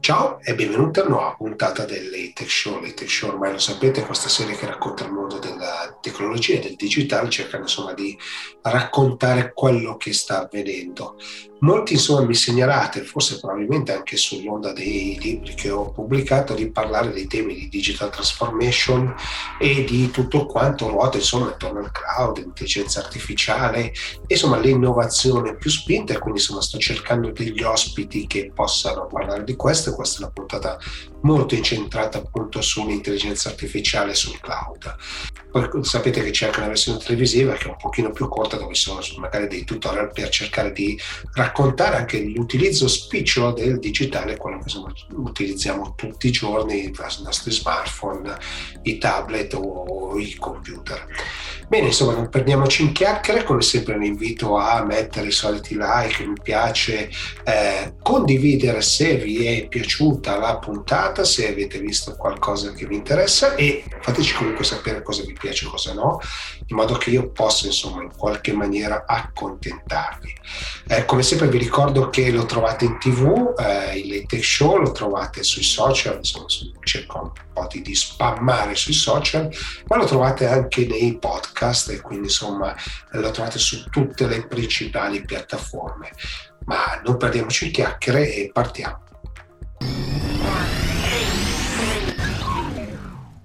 Ciao e benvenuti a una nuova puntata dell'Atech Show. L'Atech Show ormai lo sapete, è questa serie che racconta il mondo della tecnologia e del digitale, cercando insomma di raccontare quello che sta avvenendo. Molti insomma mi segnalate, forse probabilmente anche sull'onda dei libri che ho pubblicato, di parlare dei temi di digital transformation e di tutto quanto ruota insomma intorno al cloud, intelligenza artificiale, insomma l'innovazione più spinta e quindi insomma sto cercando degli ospiti che possano parlare di questo questa è una puntata molto incentrata appunto sull'intelligenza artificiale e sul cloud. Poi sapete che c'è anche una versione televisiva che è un pochino più corta dove sono magari dei tutorial per cercare di raccontare anche l'utilizzo spicciolo del digitale, quello che insomma, utilizziamo tutti i giorni, i nostri smartphone, i tablet o i computer. Bene, insomma, non perdiamoci in chiacchiere, come sempre vi invito a mettere i soliti like, mi piace, eh, condividere se vi è piaciuta la puntata, se avete visto qualcosa che vi interessa e fateci comunque sapere cosa vi piace e cosa no, in modo che io possa insomma in qualche maniera accontentarvi. Eh, come sempre vi ricordo che lo trovate in tv, eh, il Late Show lo trovate sui social, insomma cerco un po' di spammare sui social, ma lo trovate anche nei podcast e quindi insomma lo trovate su tutte le principali piattaforme. Ma non perdiamoci in chiacchiere e partiamo.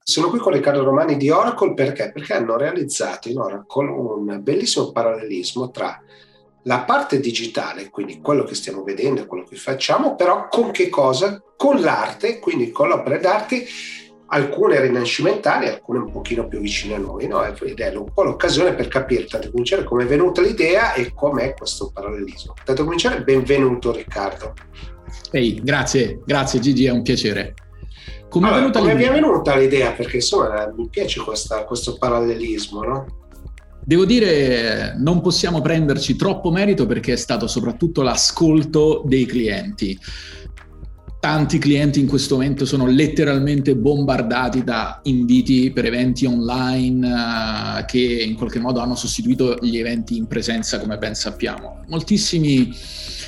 Sono qui con Riccardo Romani di Oracle perché? Perché hanno realizzato in Oracle un bellissimo parallelismo tra la parte digitale, quindi quello che stiamo vedendo quello che facciamo, però con che cosa? Con l'arte, quindi con le opere d'arte, alcune rinascimentali, alcune un pochino più vicine a noi, no? ed è un po' l'occasione per capire, tanto cominciare, come è venuta l'idea e com'è questo parallelismo. Tanto cominciare, benvenuto Riccardo. Ehi, grazie, grazie Gigi, è un piacere. Come, allora, come è venuta l'idea? Perché insomma mi piace questa, questo parallelismo, no? Devo dire, non possiamo prenderci troppo merito perché è stato soprattutto l'ascolto dei clienti. Tanti clienti in questo momento sono letteralmente bombardati da inviti per eventi online uh, che in qualche modo hanno sostituito gli eventi in presenza, come ben sappiamo. Moltissimi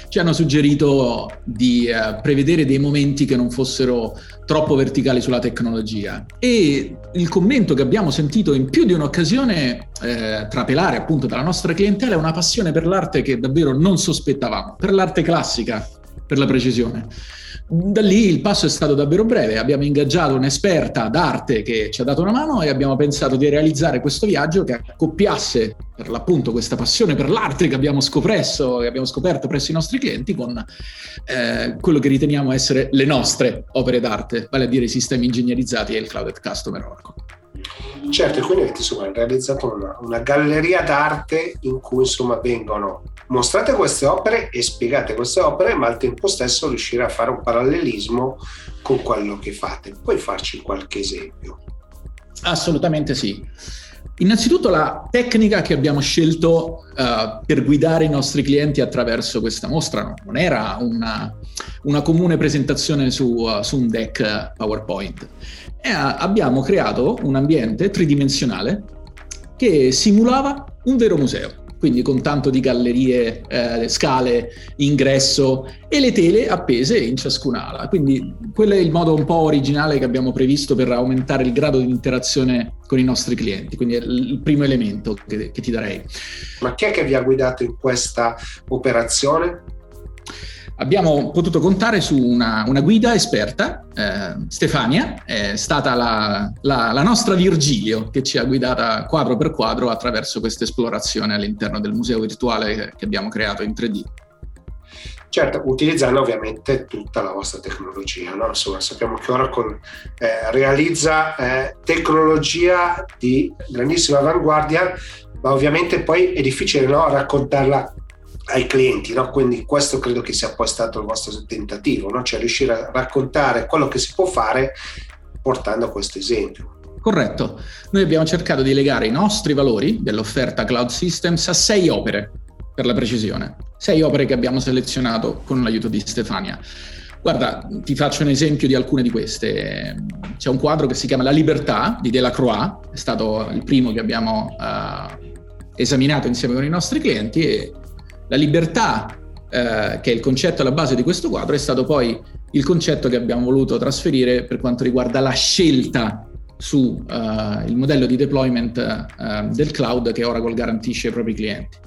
ci hanno suggerito di uh, prevedere dei momenti che non fossero troppo verticali sulla tecnologia. E il commento che abbiamo sentito in più di un'occasione eh, trapelare appunto dalla nostra clientela è una passione per l'arte che davvero non sospettavamo, per l'arte classica, per la precisione. Da lì il passo è stato davvero breve, abbiamo ingaggiato un'esperta d'arte che ci ha dato una mano e abbiamo pensato di realizzare questo viaggio che accoppiasse per l'appunto questa passione per l'arte che abbiamo scoperto, che abbiamo scoperto presso i nostri clienti con eh, quello che riteniamo essere le nostre opere d'arte, vale a dire i sistemi ingegnerizzati e il Clouded Customer Oracle. Certo, e quindi avete insomma, realizzato una, una, galleria d'arte in cui insomma vengono mostrate queste opere e spiegate queste opere, ma al tempo stesso riuscire a fare un parallelismo con quello che fate. Puoi farci qualche esempio? Assolutamente sì. Innanzitutto la tecnica che abbiamo scelto uh, per guidare i nostri clienti attraverso questa mostra non era una, una comune presentazione su, uh, su, un deck PowerPoint. E, uh, abbiamo creato un ambiente tridimensionale che simulava un vero museo quindi con tanto di gallerie, eh, scale, ingresso e le tele appese in ciascun'ala. Quindi quello è il modo un po' originale che abbiamo previsto per aumentare il grado di interazione con i nostri clienti, quindi è il primo elemento che, che ti darei. Ma chi è che vi ha guidato in questa operazione? Abbiamo potuto contare su una, una guida esperta, eh, Stefania, è stata la, la, la, nostra Virgilio che ci ha guidata quadro per quadro attraverso questa esplorazione all'interno del museo virtuale che abbiamo creato in 3D. Certo, utilizzando ovviamente tutta la vostra tecnologia. No? Insomma, sappiamo che Oracle eh, realizza eh, tecnologia di grandissima avanguardia, ma ovviamente poi è difficile no, raccontarla ai clienti, no? quindi questo credo che sia poi stato il vostro tentativo, no? cioè riuscire a raccontare quello che si può fare portando questo esempio. Corretto, noi abbiamo cercato di legare i nostri valori dell'offerta Cloud Systems a sei opere, per la precisione, sei opere che abbiamo selezionato con l'aiuto di Stefania. Guarda, ti faccio un esempio di alcune di queste. C'è un quadro che si chiama La Libertà di Delacroix, è stato il primo che abbiamo uh, esaminato insieme con i nostri clienti e la libertà, eh, che è il concetto alla base di questo quadro, è stato poi il concetto che abbiamo voluto trasferire per quanto riguarda la scelta sul uh, modello di deployment uh, del cloud che Oracle garantisce ai propri clienti.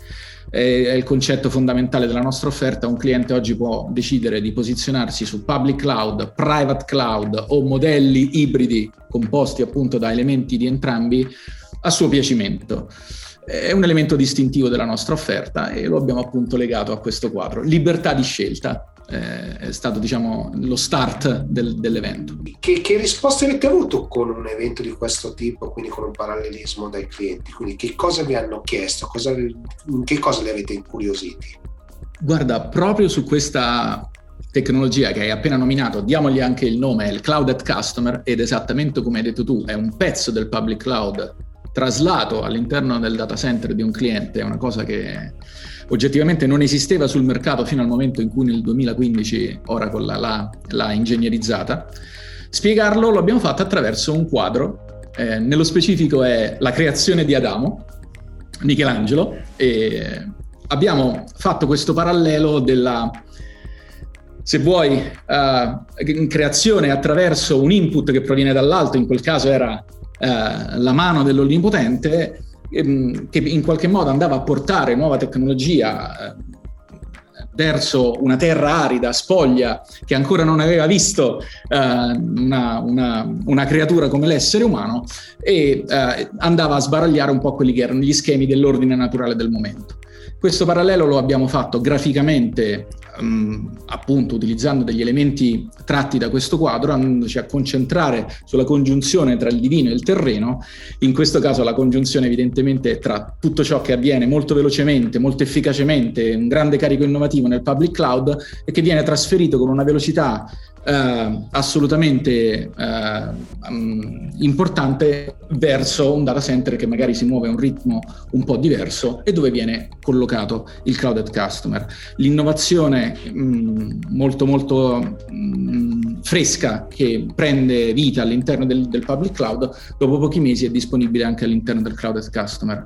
È, è il concetto fondamentale della nostra offerta. Un cliente oggi può decidere di posizionarsi su public cloud, private cloud o modelli ibridi composti appunto da elementi di entrambi a suo piacimento è un elemento distintivo della nostra offerta e lo abbiamo appunto legato a questo quadro. Libertà di scelta eh, è stato diciamo lo start del, dell'evento. Che, che, risposte avete avuto con un evento di questo tipo, quindi con un parallelismo dai clienti? Quindi che cosa vi hanno chiesto? Cosa, che cosa li avete incuriositi? Guarda, proprio su questa tecnologia che hai appena nominato, diamogli anche il nome, è il Cloud at Customer ed esattamente come hai detto tu, è un pezzo del public cloud traslato all'interno del data center di un cliente, è una cosa che oggettivamente non esisteva sul mercato fino al momento in cui nel 2015 Oracle l'ha, l'ha ingegnerizzata. Spiegarlo lo abbiamo fatto attraverso un quadro, eh, nello specifico è la creazione di Adamo, Michelangelo, e abbiamo fatto questo parallelo della, se vuoi, uh, creazione attraverso un input che proviene dall'alto, in quel caso era uh, la mano dell'Onnipotente, Ehm, che in qualche modo andava a portare nuova tecnologia eh, verso una terra arida, spoglia, che ancora non aveva visto uh, una, una, una, creatura come l'essere umano e uh, andava a sbaragliare un po' quelli che erano gli schemi dell'ordine naturale del momento. Questo parallelo lo abbiamo fatto graficamente, um, appunto utilizzando degli elementi tratti da questo quadro, andandoci a concentrare sulla congiunzione tra il divino e il terreno. In questo caso la congiunzione evidentemente tra tutto ciò che avviene molto velocemente, molto efficacemente, un grande carico innovativo nel public cloud e che viene trasferito con una velocità eh, assolutamente eh, um, importante verso un data center che magari si muove a un ritmo un po' diverso e dove viene collocato il clouded customer. L'innovazione mm, molto molto mh, mm, fresca che prende vita all'interno del, del, public cloud dopo pochi mesi è disponibile anche all'interno del clouded customer.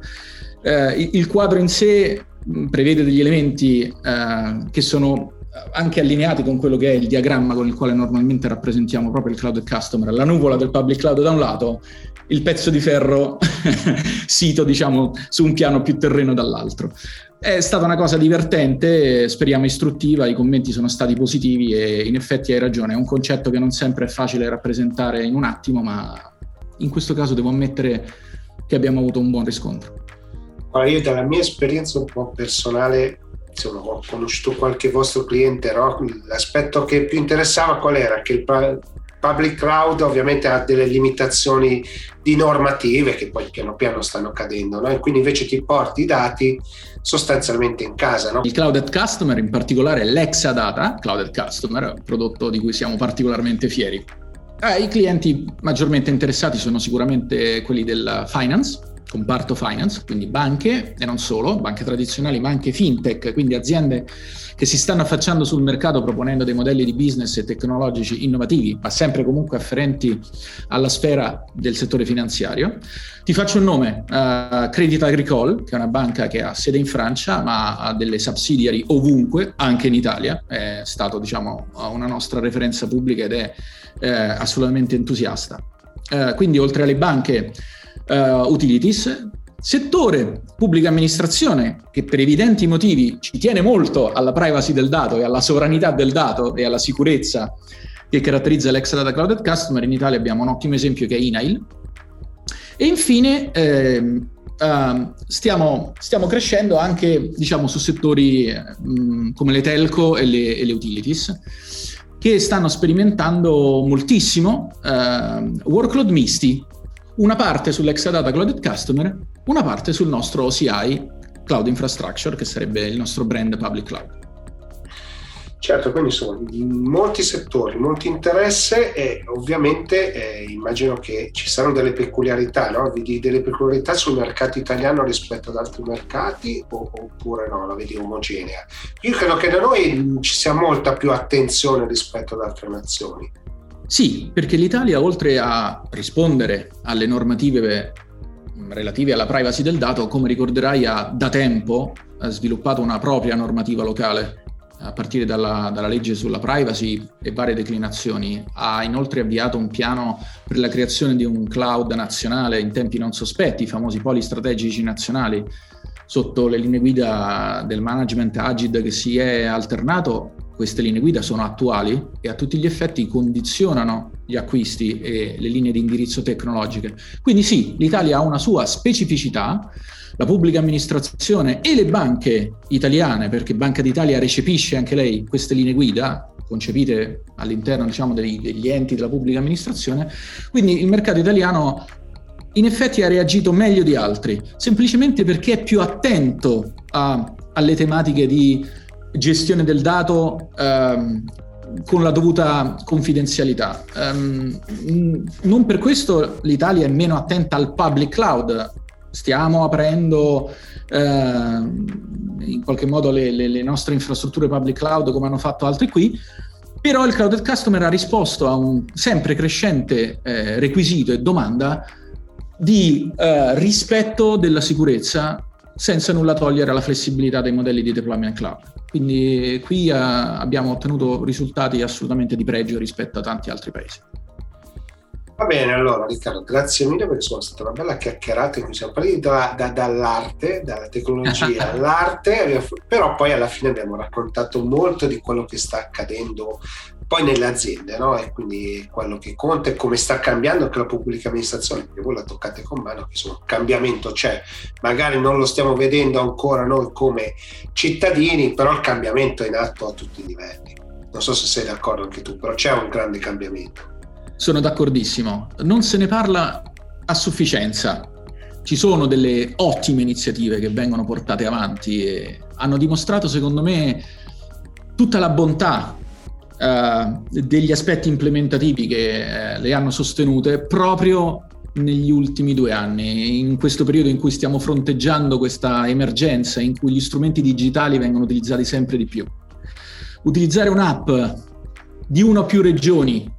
Eh, il, il, quadro in sé mm, prevede degli elementi eh, che sono anche allineati con quello che è il diagramma con il quale normalmente rappresentiamo proprio il cloud customer, la nuvola del public cloud da un lato, il pezzo di ferro sito diciamo su un piano più terreno dall'altro. È stata una cosa divertente, speriamo istruttiva, i commenti sono stati positivi e in effetti hai ragione, è un concetto che non sempre è facile rappresentare in un attimo, ma in questo caso devo ammettere che abbiamo avuto un buon riscontro. Allora, io dalla mia esperienza un po' personale insomma, ho conosciuto qualche vostro cliente, no? l'aspetto che più interessava qual era? Che il public cloud ovviamente ha delle limitazioni di normative che poi piano piano stanno cadendo, no? e quindi invece ti porti i dati sostanzialmente in casa. No? Il Clouded Customer, in particolare l'Exadata, Clouded Customer, un prodotto di cui siamo particolarmente fieri. Eh, I clienti maggiormente interessati sono sicuramente quelli del finance, comparto finance, quindi banche e non solo, banche tradizionali, ma anche fintech, quindi aziende che si stanno affacciando sul mercato proponendo dei modelli di business e tecnologici innovativi, ma sempre comunque afferenti alla sfera del settore finanziario. Ti faccio un nome, uh, Credit Agricole, che è una banca che ha sede in Francia, ma ha delle subsidiary ovunque, anche in Italia, è stato diciamo una nostra referenza pubblica ed è eh, assolutamente entusiasta. Uh, quindi oltre alle banche uh, utilities, settore pubblica amministrazione che per evidenti motivi ci tiene molto alla privacy del dato e alla sovranità del dato e alla sicurezza che caratterizza l'ex data clouded customer, in Italia abbiamo un ottimo esempio che è INAIL. E infine eh, uh, stiamo, stiamo, crescendo anche diciamo, su settori mh, come le telco e le, e le, utilities che stanno sperimentando moltissimo uh, workload misti, una parte sull'Exadata Cloud Customer, una parte sul nostro OCI Cloud Infrastructure, che sarebbe il nostro brand public cloud. Certo, quindi sono molti settori, molti interesse e ovviamente eh, immagino che ci saranno delle peculiarità, no? Vedi delle peculiarità sul mercato italiano rispetto ad altri mercati o, oppure no, la vedi omogenea? Io credo che da noi ci sia molta più attenzione rispetto ad altre nazioni. Sì, perché l'Italia, oltre a rispondere alle normative relative alla privacy del dato, come ricorderai, ha da tempo sviluppato una propria normativa locale a partire dalla, dalla, legge sulla privacy e varie declinazioni, ha inoltre avviato un piano per la creazione di un cloud nazionale in tempi non sospetti, i famosi poli strategici nazionali, sotto le linee guida del management Agid che si è alternato. Queste linee guida sono attuali e a tutti gli effetti condizionano gli acquisti e le linee di indirizzo tecnologiche. Quindi sì, l'Italia ha una sua specificità, la pubblica amministrazione e le banche italiane, perché Banca d'Italia recepisce anche lei queste linee guida concepite all'interno diciamo, degli, degli enti della pubblica amministrazione, quindi il mercato italiano in effetti ha reagito meglio di altri, semplicemente perché è più attento a, alle tematiche di gestione del dato ehm, con la dovuta confidenzialità. Um, non per questo l'Italia è meno attenta al public cloud, stiamo aprendo eh, in qualche modo le, le, le, nostre infrastrutture public cloud come hanno fatto altri qui, però il cloud customer ha risposto a un sempre crescente eh, requisito e domanda di eh, rispetto della sicurezza senza nulla togliere alla flessibilità dei modelli di deployment cloud. Quindi qui eh, abbiamo ottenuto risultati assolutamente di pregio rispetto a tanti altri paesi. Va bene, allora Riccardo, grazie mille perché sono stata una bella chiacchierata in cui siamo partiti da, da, dall'arte, dalla tecnologia all'arte, però poi alla fine abbiamo raccontato molto di quello che sta accadendo poi nelle aziende, no? E quindi quello che conta è come sta cambiando anche la pubblica amministrazione, perché voi la toccate con mano, che insomma cambiamento c'è, magari non lo stiamo vedendo ancora noi come cittadini, però il cambiamento è in atto a tutti i livelli. Non so se sei d'accordo anche tu, però c'è un grande cambiamento. Sono d'accordissimo. Non se ne parla a sufficienza. Ci sono delle ottime iniziative che vengono portate avanti e hanno dimostrato, secondo me, tutta la bontà uh, degli aspetti implementativi che uh, le hanno sostenute proprio negli ultimi due anni, in questo periodo in cui stiamo fronteggiando questa emergenza, in cui gli strumenti digitali vengono utilizzati sempre di più. Utilizzare un'app di una o più regioni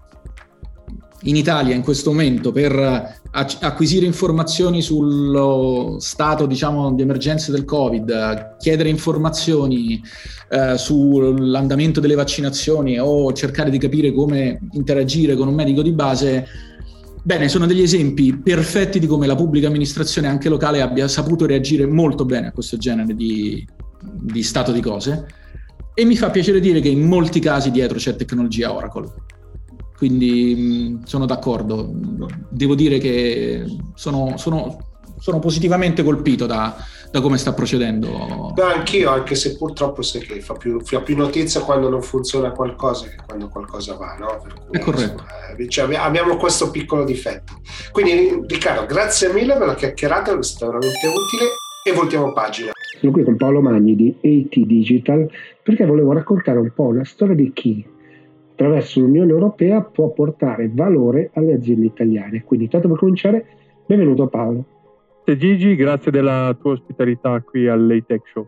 in Italia in questo momento per acquisire informazioni sullo stato diciamo, di emergenza del Covid, chiedere informazioni eh, sull'andamento delle vaccinazioni o cercare di capire come interagire con un medico di base, bene, sono degli esempi perfetti di come la pubblica amministrazione anche locale abbia saputo reagire molto bene a questo genere di, di stato di cose. E mi fa piacere dire che in molti casi dietro c'è tecnologia Oracle quindi sono d'accordo. Devo dire che sono, sono, sono positivamente colpito da, da, come sta procedendo. No, anch'io, anche se purtroppo sai che fa più, fa più, notizia quando non funziona qualcosa che quando qualcosa va, no? Cui, È corretto. Insomma, cioè, abbiamo questo piccolo difetto. Quindi Riccardo, grazie mille per la chiacchierata, è stata veramente utile e voltiamo pagina. Sono qui con Paolo Magni di AT Digital perché volevo raccontare un po' la storia di chi attraverso l'Unione Europea può portare valore alle aziende italiane. Quindi, tanto per cominciare, benvenuto Paolo. Gigi, grazie della tua ospitalità qui all'ATEC Show.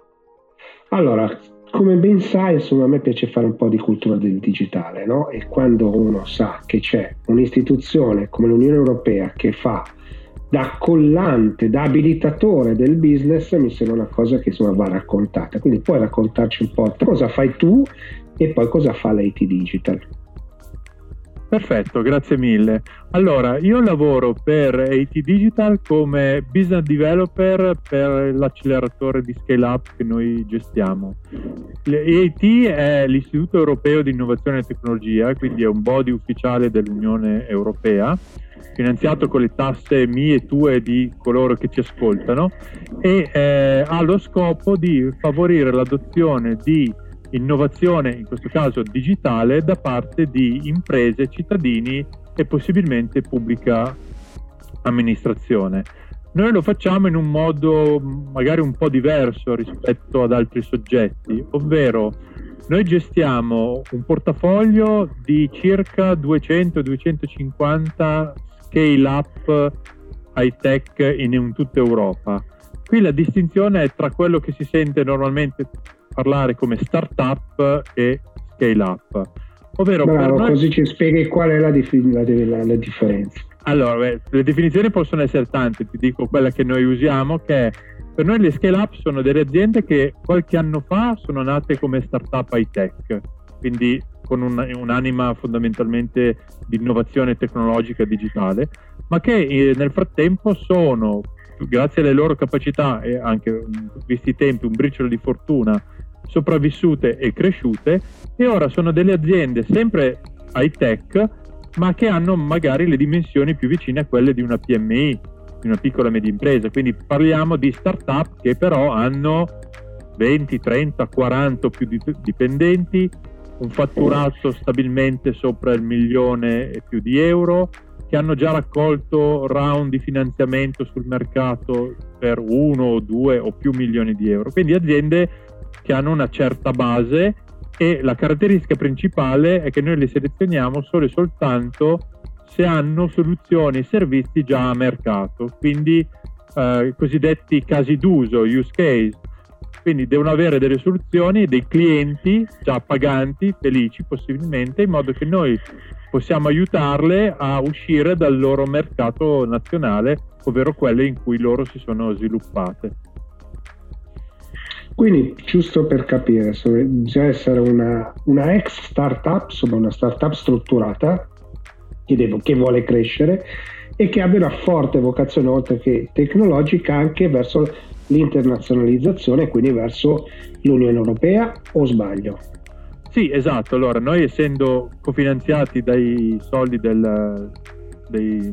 Allora, come ben sai, insomma, a me piace fare un po' di cultura del digitale, no? E quando uno sa che c'è un'istituzione come l'Unione Europea che fa da collante, da abilitatore del business, mi sembra una cosa che insomma va raccontata. Quindi puoi raccontarci un po' cosa fai tu e poi cosa fa l'IT Digital. Perfetto, grazie mille. Allora, io lavoro per AT Digital come business developer per l'acceleratore di scale up che noi gestiamo. AT è l'Istituto Europeo di Innovazione e Tecnologia, quindi è un body ufficiale dell'Unione Europea, finanziato con le tasse mie e tue di coloro che ci ascoltano e eh, ha lo scopo di favorire l'adozione di innovazione, in questo caso digitale, da parte di imprese, cittadini e possibilmente pubblica amministrazione. Noi lo facciamo in un modo magari un po' diverso rispetto ad altri soggetti, ovvero noi gestiamo un portafoglio di circa 200-250 scale up high tech in, in tutta Europa. Qui la distinzione è tra quello che si sente normalmente parlare come startup e scale up. Ovvero Bravo, noi... così ci spieghi qual è la, dif- la, la, la differenza. Allora, beh, le definizioni possono essere tante, ti dico quella che noi usiamo, che Per noi le scale up sono delle aziende che qualche anno fa sono nate come startup high tech, quindi con un, un'anima fondamentalmente di innovazione tecnologica e digitale, ma che eh, nel frattempo sono, grazie alle loro capacità e anche visti i tempi, un briciolo di fortuna, sopravvissute e cresciute e ora sono delle aziende sempre high tech ma che hanno magari le dimensioni più vicine a quelle di una PMI, di una piccola e media impresa. Quindi parliamo di start-up che però hanno 20, 30, 40 o più dipendenti, un fatturato stabilmente sopra il milione e più di euro, che hanno già raccolto round di finanziamento sul mercato per uno, due o più milioni di euro. Quindi aziende che hanno una certa base e la caratteristica principale è che noi le selezioniamo solo e soltanto se hanno soluzioni e servizi già a mercato, quindi eh, cosiddetti casi d'uso, use case, quindi devono avere delle soluzioni, dei clienti già paganti, felici possibilmente, in modo che noi possiamo aiutarle a uscire dal loro mercato nazionale, ovvero quelle in cui loro si sono sviluppate. Quindi, giusto per capire, bisogna essere una, una ex startup, insomma una startup strutturata che, devo, che vuole crescere e che abbia una forte vocazione, oltre che tecnologica, anche verso l'internazionalizzazione quindi verso l'Unione Europea, o sbaglio? Sì, esatto. Allora, noi essendo cofinanziati dai soldi del, dei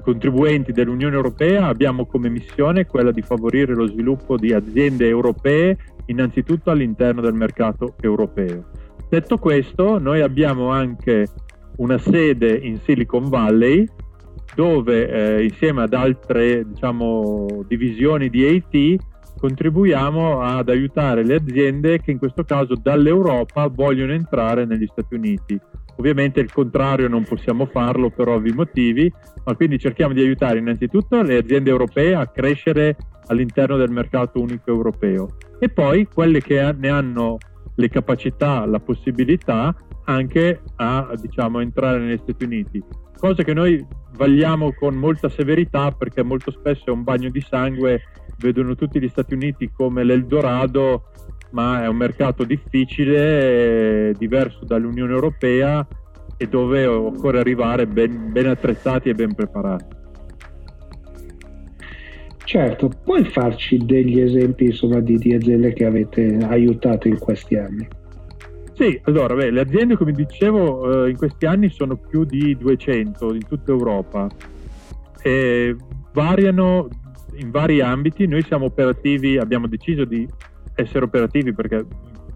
contribuenti dell'Unione Europea abbiamo come missione quella di favorire lo sviluppo di aziende europee innanzitutto all'interno del mercato europeo. Detto questo, noi abbiamo anche una sede in Silicon Valley dove eh, insieme ad altre diciamo, divisioni di IT contribuiamo ad aiutare le aziende che in questo caso dall'Europa vogliono entrare negli Stati Uniti. Ovviamente il contrario non possiamo farlo per ovvi motivi, ma quindi cerchiamo di aiutare innanzitutto le aziende europee a crescere all'interno del mercato unico europeo e poi quelle che ne hanno le capacità, la possibilità anche a diciamo, entrare negli Stati Uniti, cosa che noi vagliamo con molta severità perché molto spesso è un bagno di sangue, vedono tutti gli Stati Uniti come l'Eldorado ma è un mercato difficile, diverso dall'Unione Europea e dove occorre arrivare ben, ben attrezzati e ben preparati. Certo, puoi farci degli esempi insomma, di, di, aziende che avete aiutato in questi anni? Sì, allora, beh, le aziende, come dicevo, eh, in questi anni sono più di 200 in tutta Europa e variano in vari ambiti. Noi siamo operativi, abbiamo deciso di essere operativi perché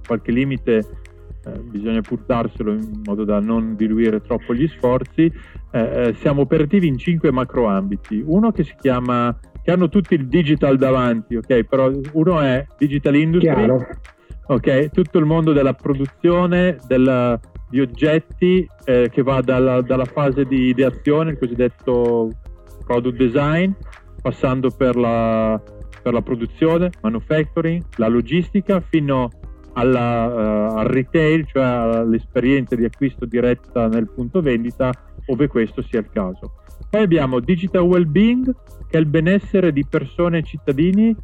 qualche limite eh, bisogna pur darselo in modo da non diluire troppo gli sforzi. Eh, eh, siamo operativi in cinque macro ambiti. Uno che si chiama, che hanno tutti il digital davanti, ok? Però uno è digital industry, Chiaro. ok? Tutto il mondo della produzione della, di oggetti eh, che va dalla, dalla fase di ideazione, il cosiddetto product design, passando per la per la produzione, manufacturing, la logistica fino alla, uh, al retail, cioè all'esperienza di acquisto diretta nel punto vendita, ove questo sia il caso. Poi abbiamo digital well-being, che è il benessere di persone e cittadini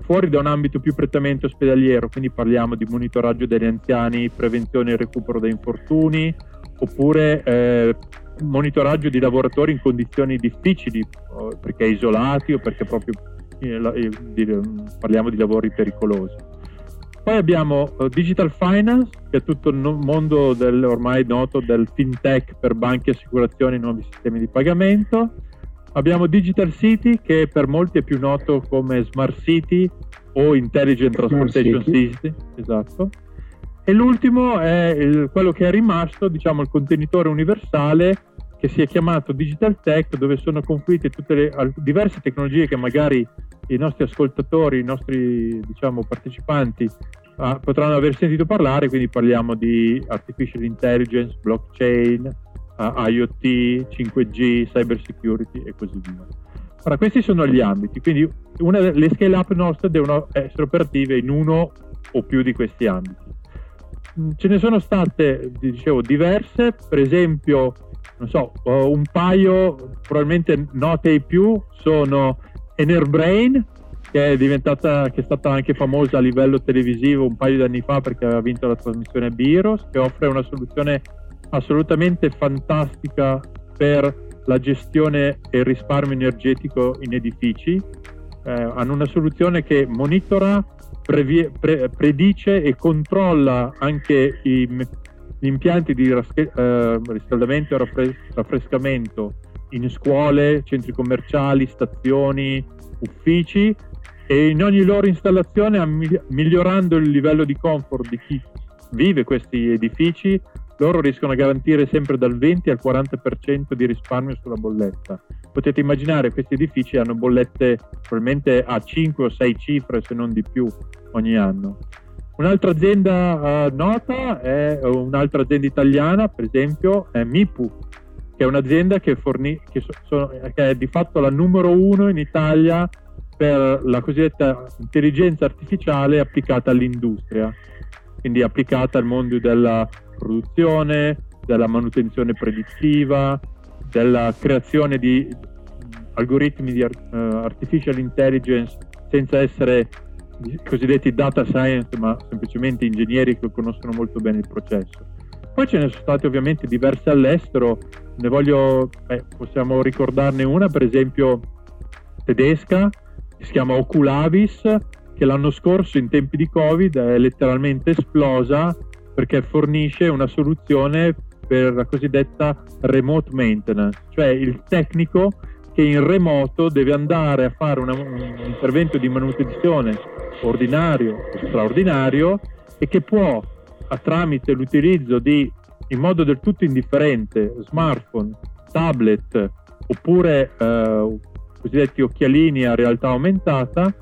fuori da un ambito più prettamente ospedaliero, quindi parliamo di monitoraggio degli anziani, prevenzione e recupero da infortuni, oppure eh, monitoraggio di lavoratori in condizioni difficili, perché isolati o perché proprio parliamo di lavori pericolosi. Poi abbiamo uh, Digital Finance, che è tutto il mondo del, ormai noto del fintech per banche, assicurazioni e nuovi sistemi di pagamento. Abbiamo Digital City, che per molti è più noto come Smart City o Intelligent Transportation System. Esatto. E l'ultimo è il, quello che è rimasto, diciamo, il contenitore universale che si è chiamato Digital Tech, dove sono confluite tutte le diverse tecnologie che magari i nostri ascoltatori, i nostri diciamo, partecipanti uh, potranno aver sentito parlare, quindi parliamo di artificial intelligence, blockchain, uh, IoT, 5G, cyber security e così via. Ora, questi sono gli ambiti, quindi una, le scale up nostre devono essere operative in uno o più di questi ambiti. Mm, ce ne sono state, dicevo, diverse, per esempio non so, un paio probabilmente note ai più sono Enerbrain, che è diventata, che è stata anche famosa a livello televisivo un paio di anni fa perché aveva vinto la trasmissione Biros, che offre una soluzione assolutamente fantastica per la gestione e il risparmio energetico in edifici. Eh, hanno una soluzione che monitora, previe, pre, predice e controlla anche i, gli impianti di rasche, eh, riscaldamento e raffrescamento in scuole, centri commerciali, stazioni, uffici e in ogni loro installazione migliorando il livello di comfort di chi vive questi edifici loro riescono a garantire sempre dal 20 al 40% di risparmio sulla bolletta. Potete immaginare questi edifici hanno bollette probabilmente a 5 o 6 cifre se non di più ogni anno. Un'altra azienda uh, nota è un'altra azienda italiana, per esempio, è Mipu, che è un'azienda che, forni- che, so- che è di fatto la numero uno in Italia per la cosiddetta intelligenza artificiale applicata all'industria, quindi applicata al mondo della produzione, della manutenzione predittiva, della creazione di algoritmi di uh, artificial intelligence senza essere cosiddetti data science, ma semplicemente ingegneri che conoscono molto bene il processo. Poi ce ne sono state ovviamente diverse all'estero, ne voglio, eh, possiamo ricordarne una, per esempio tedesca, si chiama Oculavis, che l'anno scorso in tempi di Covid è letteralmente esplosa perché fornisce una soluzione per la cosiddetta remote maintenance, cioè il tecnico che in remoto deve andare a fare una, un intervento di manutenzione ordinario o straordinario e che può, tramite l'utilizzo di, in modo del tutto indifferente, smartphone, tablet oppure eh, cosiddetti occhialini a realtà aumentata,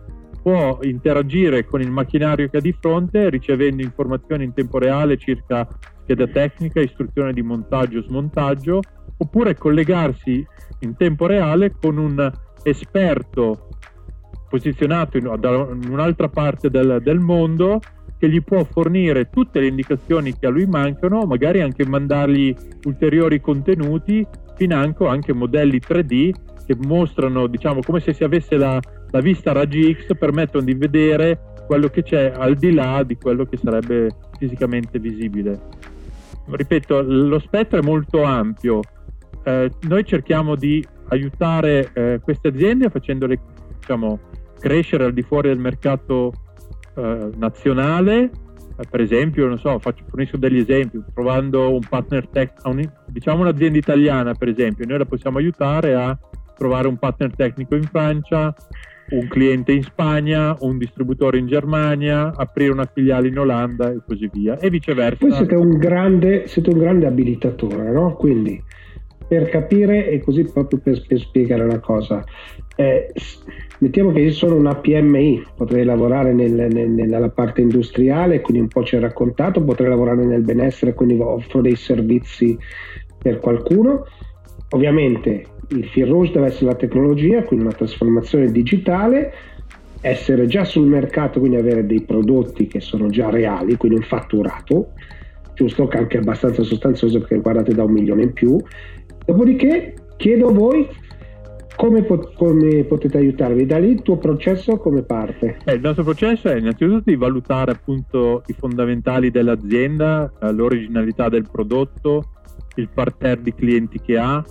può interagire con il macchinario che ha di fronte ricevendo informazioni in tempo reale circa scheda tecnica, istruzione di montaggio smontaggio, oppure collegarsi in tempo reale con un esperto posizionato in, in un'altra parte del, del mondo che gli può fornire tutte le indicazioni che a lui mancano, magari anche mandargli ulteriori contenuti, financo anche modelli 3D che mostrano, diciamo, come se si avesse la, la vista raggi X, permettono di vedere quello che c'è al di là di quello che sarebbe fisicamente visibile. Ripeto, lo spettro è molto ampio. Eh, noi cerchiamo di aiutare eh, queste aziende facendole diciamo, crescere al di fuori del mercato eh, nazionale. Eh, per esempio, non so, faccio, fornisco degli esempi, trovando un partner tech, un, diciamo un'azienda italiana, per esempio, noi la possiamo aiutare a trovare un partner tecnico in Francia, un cliente in Spagna, un distributore in Germania, aprire una filiale in Olanda e così via, e viceversa. Voi siete un grande, siete un grande abilitatore, no? Quindi per capire e così proprio per, spiegare una cosa, eh, mettiamo che io sono una PMI, potrei lavorare nel, nel, nella parte industriale, quindi un po' ci hai raccontato, potrei lavorare nel benessere, quindi offro dei servizi per qualcuno. Ovviamente il fil rouge deve essere la tecnologia, quindi una trasformazione digitale, essere già sul mercato, quindi avere dei prodotti che sono già reali, quindi un fatturato, giusto, che anche abbastanza sostanzioso perché guardate da un milione in più. Dopodiché chiedo a voi come, pot- come, potete aiutarvi? Da lì il tuo processo come parte? Eh, il nostro processo è innanzitutto di valutare appunto i fondamentali dell'azienda, eh, l'originalità del prodotto, il parterre di clienti che ha,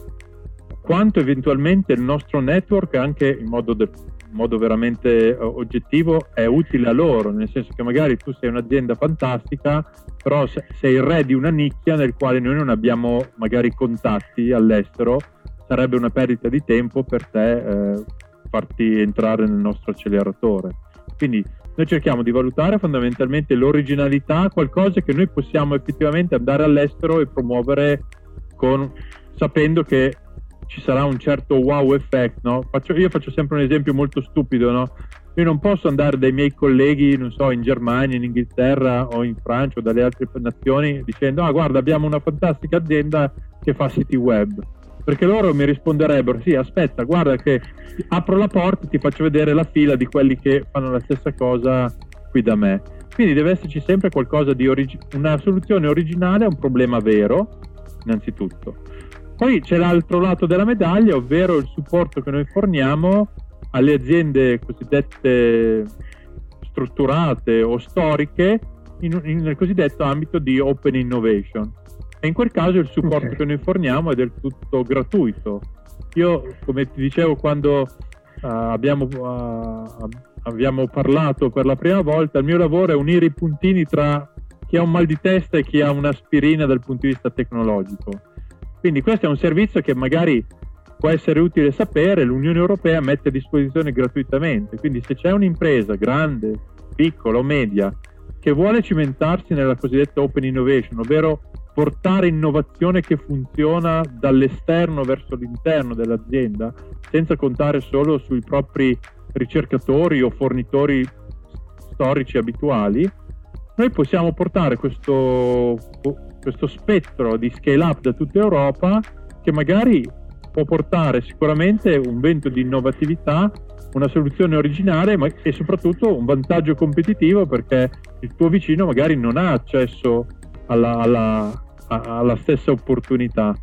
quanto eventualmente il nostro network anche in modo, de- in modo veramente uh, oggettivo è utile a loro, nel senso che magari tu sei un'azienda fantastica, però se- sei il re di una nicchia nel quale noi non abbiamo magari contatti all'estero, sarebbe una perdita di tempo per te eh, farti entrare nel nostro acceleratore. Quindi noi cerchiamo di valutare fondamentalmente l'originalità, qualcosa che noi possiamo effettivamente andare all'estero e promuovere con, sapendo che ci sarà un certo wow effect, no? faccio, io faccio sempre un esempio molto stupido, no? Io non posso andare dai miei colleghi, non so, in Germania, in Inghilterra o in Francia o dalle altre nazioni dicendo ah guarda abbiamo una fantastica azienda che fa siti web. Perché loro mi risponderebbero sì aspetta guarda che apro la porta e ti faccio vedere la fila di quelli che fanno la stessa cosa qui da me. Quindi deve esserci sempre qualcosa di origi- una soluzione originale a un problema vero, innanzitutto poi c'è l'altro lato della medaglia, ovvero il supporto che noi forniamo alle aziende cosiddette strutturate o storiche in, nel cosiddetto ambito di open innovation. E in quel caso il supporto okay. che noi forniamo è del tutto gratuito. Io, come ti dicevo, quando uh, abbiamo, uh, abbiamo parlato per la prima volta, il mio lavoro è unire i puntini tra chi ha un mal di testa e chi ha un'aspirina dal punto di vista tecnologico. Quindi questo è un servizio che magari può essere utile sapere, l'Unione Europea mette a disposizione gratuitamente. Quindi se c'è un'impresa grande, piccola o media che vuole cimentarsi nella cosiddetta open innovation, ovvero portare innovazione che funziona dall'esterno verso l'interno dell'azienda, senza contare solo sui propri ricercatori o fornitori storici abituali, noi possiamo portare questo, questo spettro di scale up da tutta Europa che magari può portare sicuramente un vento di innovatività, una soluzione originale ma, e soprattutto un vantaggio competitivo perché il tuo vicino magari non ha accesso alla, alla, alla stessa opportunità.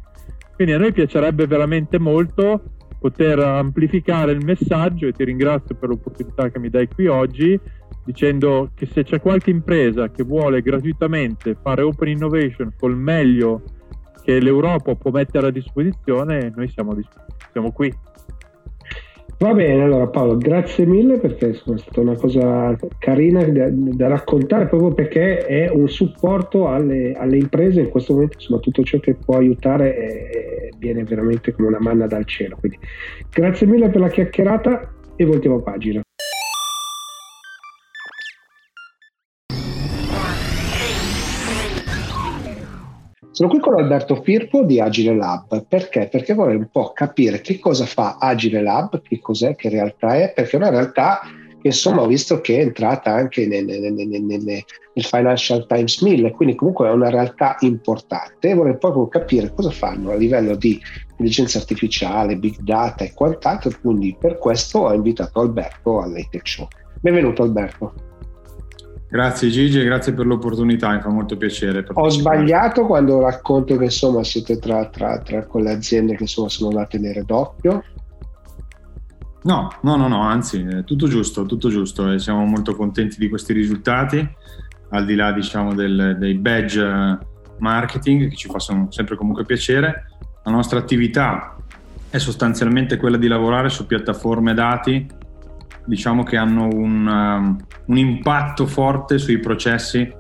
Quindi a noi piacerebbe veramente molto poter amplificare il messaggio e ti ringrazio per l'opportunità che mi dai qui oggi dicendo che se c'è qualche impresa che vuole gratuitamente fare open innovation col meglio che l'Europa può mettere a disposizione, noi siamo, siamo qui. Va bene, allora Paolo, grazie mille perché è stata una cosa carina da, da raccontare proprio perché è un supporto alle, alle, imprese in questo momento, insomma tutto ciò che può aiutare è, viene veramente come una manna dal cielo. Quindi grazie mille per la chiacchierata e voltiamo pagina. Sono qui con Alberto Firpo di Agile Lab. Perché? Perché vorrei un po' capire che cosa fa Agile Lab, che cos'è, che realtà è, perché è una realtà che insomma ho visto che è entrata anche nel, nel, nel, nel Financial Times 1000, quindi comunque è una realtà importante. E vorrei proprio capire cosa fanno a livello di intelligenza artificiale, big data e quant'altro. Quindi per questo ho invitato Alberto all'Atech Show. Benvenuto Alberto. Grazie Gigi grazie per l'opportunità, mi fa molto piacere. Ho sbagliato quando racconto che insomma siete tra, tra, tra quelle aziende che insomma, sono da tenere d'occhio? No, no, no, no, anzi, tutto giusto, tutto giusto e siamo molto contenti di questi risultati, al di là diciamo del, dei badge marketing che ci fa sempre comunque piacere. La nostra attività è sostanzialmente quella di lavorare su piattaforme dati diciamo che hanno un, um, un impatto forte sui processi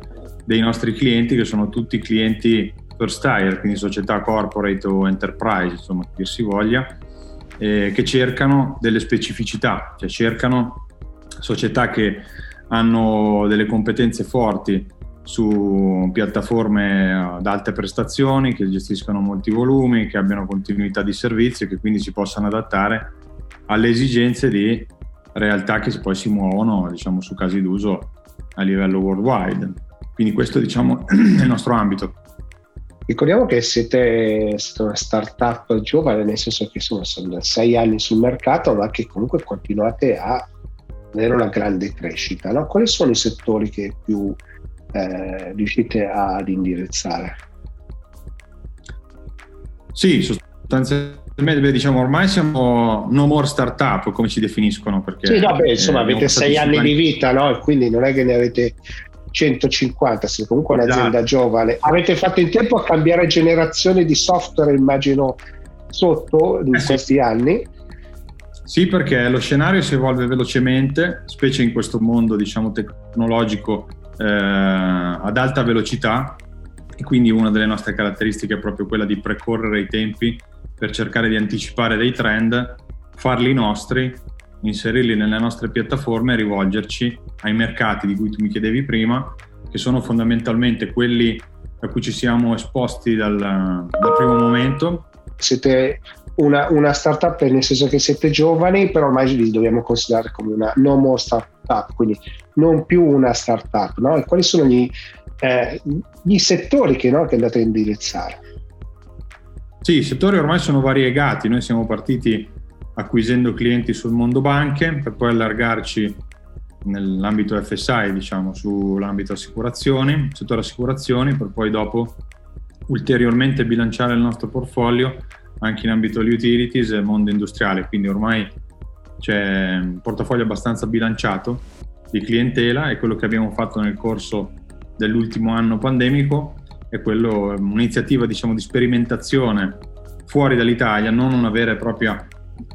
dei nostri clienti, che sono tutti clienti first hire, quindi società corporate o enterprise, insomma, che si voglia, eh, che cercano delle specificità, cioè cercano società che hanno delle competenze forti su piattaforme ad alte prestazioni, che gestiscono molti volumi, che abbiano continuità di servizio e che quindi si possano adattare alle esigenze di realtà che poi si muovono diciamo, su casi d'uso a livello worldwide. Quindi questo diciamo, è il nostro ambito. Ricordiamo che siete, siete, una startup giovane, nel senso che insomma, sono sei anni sul mercato, ma che comunque continuate a avere una grande crescita. No? Quali sono i settori che più eh, riuscite ad indirizzare? Sì, sostanzialmente Beh, diciamo ormai siamo no more startup come ci definiscono perché sì, no, beh, insomma avete sei anni di vita no? quindi non è che ne avete 150 siete comunque un'azienda esatto. giovane avete fatto in tempo a cambiare generazione di software immagino sotto in eh, questi sì. anni sì perché lo scenario si evolve velocemente specie in questo mondo diciamo tecnologico eh, ad alta velocità e quindi una delle nostre caratteristiche è proprio quella di precorrere i tempi per cercare di anticipare dei trend, farli nostri, inserirli nelle nostre piattaforme e rivolgerci ai mercati di cui tu mi chiedevi prima, che sono fondamentalmente quelli a cui ci siamo esposti dal, dal primo momento. Siete una, una, startup nel senso che siete giovani, però ormai vi dobbiamo considerare come una no more startup, quindi non più una startup. No? E quali sono gli, eh, gli settori che, no, che andate a indirizzare? Sì, i settori ormai sono variegati, noi siamo partiti acquisendo clienti sul mondo banche per poi allargarci nell'ambito FSI, diciamo, sull'ambito assicurazioni, settore assicurazioni, per poi dopo ulteriormente bilanciare il nostro portfolio anche in ambito utilities e mondo industriale, quindi ormai c'è un portafoglio abbastanza bilanciato di clientela e quello che abbiamo fatto nel corso dell'ultimo anno pandemico è quello, un'iniziativa diciamo, di sperimentazione fuori dall'Italia, non una vera e propria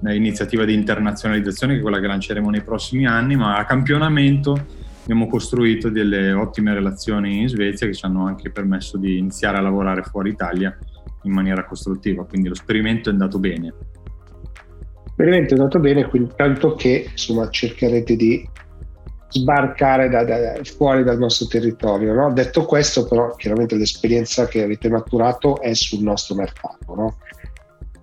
eh, iniziativa di internazionalizzazione che è quella che lanceremo nei prossimi anni, ma a campionamento abbiamo costruito delle ottime relazioni in Svezia che ci hanno anche permesso di iniziare a lavorare fuori Italia in maniera costruttiva, quindi lo sperimento è andato bene. L'esperimento è andato bene, quindi tanto che insomma, cercherete di sbarcare da, da, fuori dal nostro territorio. No? Detto questo, però, chiaramente l'esperienza che avete maturato è sul nostro mercato. No?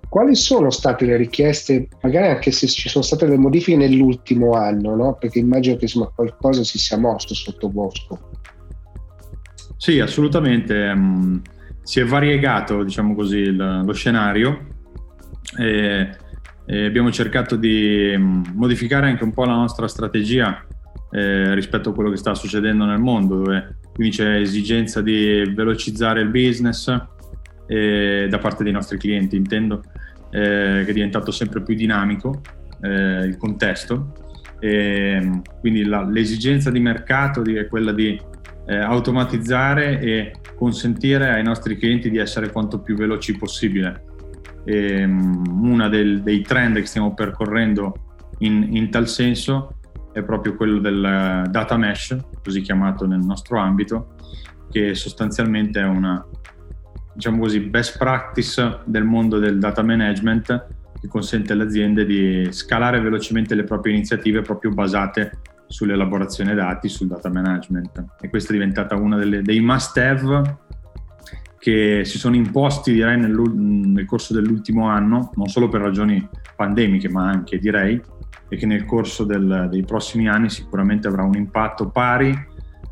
Quali sono state le richieste, magari anche se ci sono state le modifiche nell'ultimo anno, no? perché immagino che insomma, qualcosa si sia mosso sotto bosco. Sì, assolutamente. Um, si è variegato, diciamo così, lo scenario. E, abbiamo cercato di um, modificare anche un po' la nostra strategia eh, rispetto a quello che sta succedendo nel mondo, dove quindi c'è esigenza di velocizzare il business eh, da parte dei nostri clienti, intendo, eh, che è diventato sempre più dinamico eh, il contesto. E, quindi la, l'esigenza di mercato è quella di eh, automatizzare e consentire ai nostri clienti di essere quanto più veloci possibile. E, um, uno dei trend che stiamo percorrendo in, in tal senso è proprio quello del data mesh, così chiamato nel nostro ambito, che sostanzialmente è una diciamo così, best practice del mondo del data management che consente alle aziende di scalare velocemente le proprie iniziative proprio basate sull'elaborazione dati, sul data management. E questa è diventata uno dei must have che si sono imposti direi nel, nel corso dell'ultimo anno, non solo per ragioni pandemiche, ma anche direi e che nel corso del, dei prossimi anni sicuramente avrà un impatto pari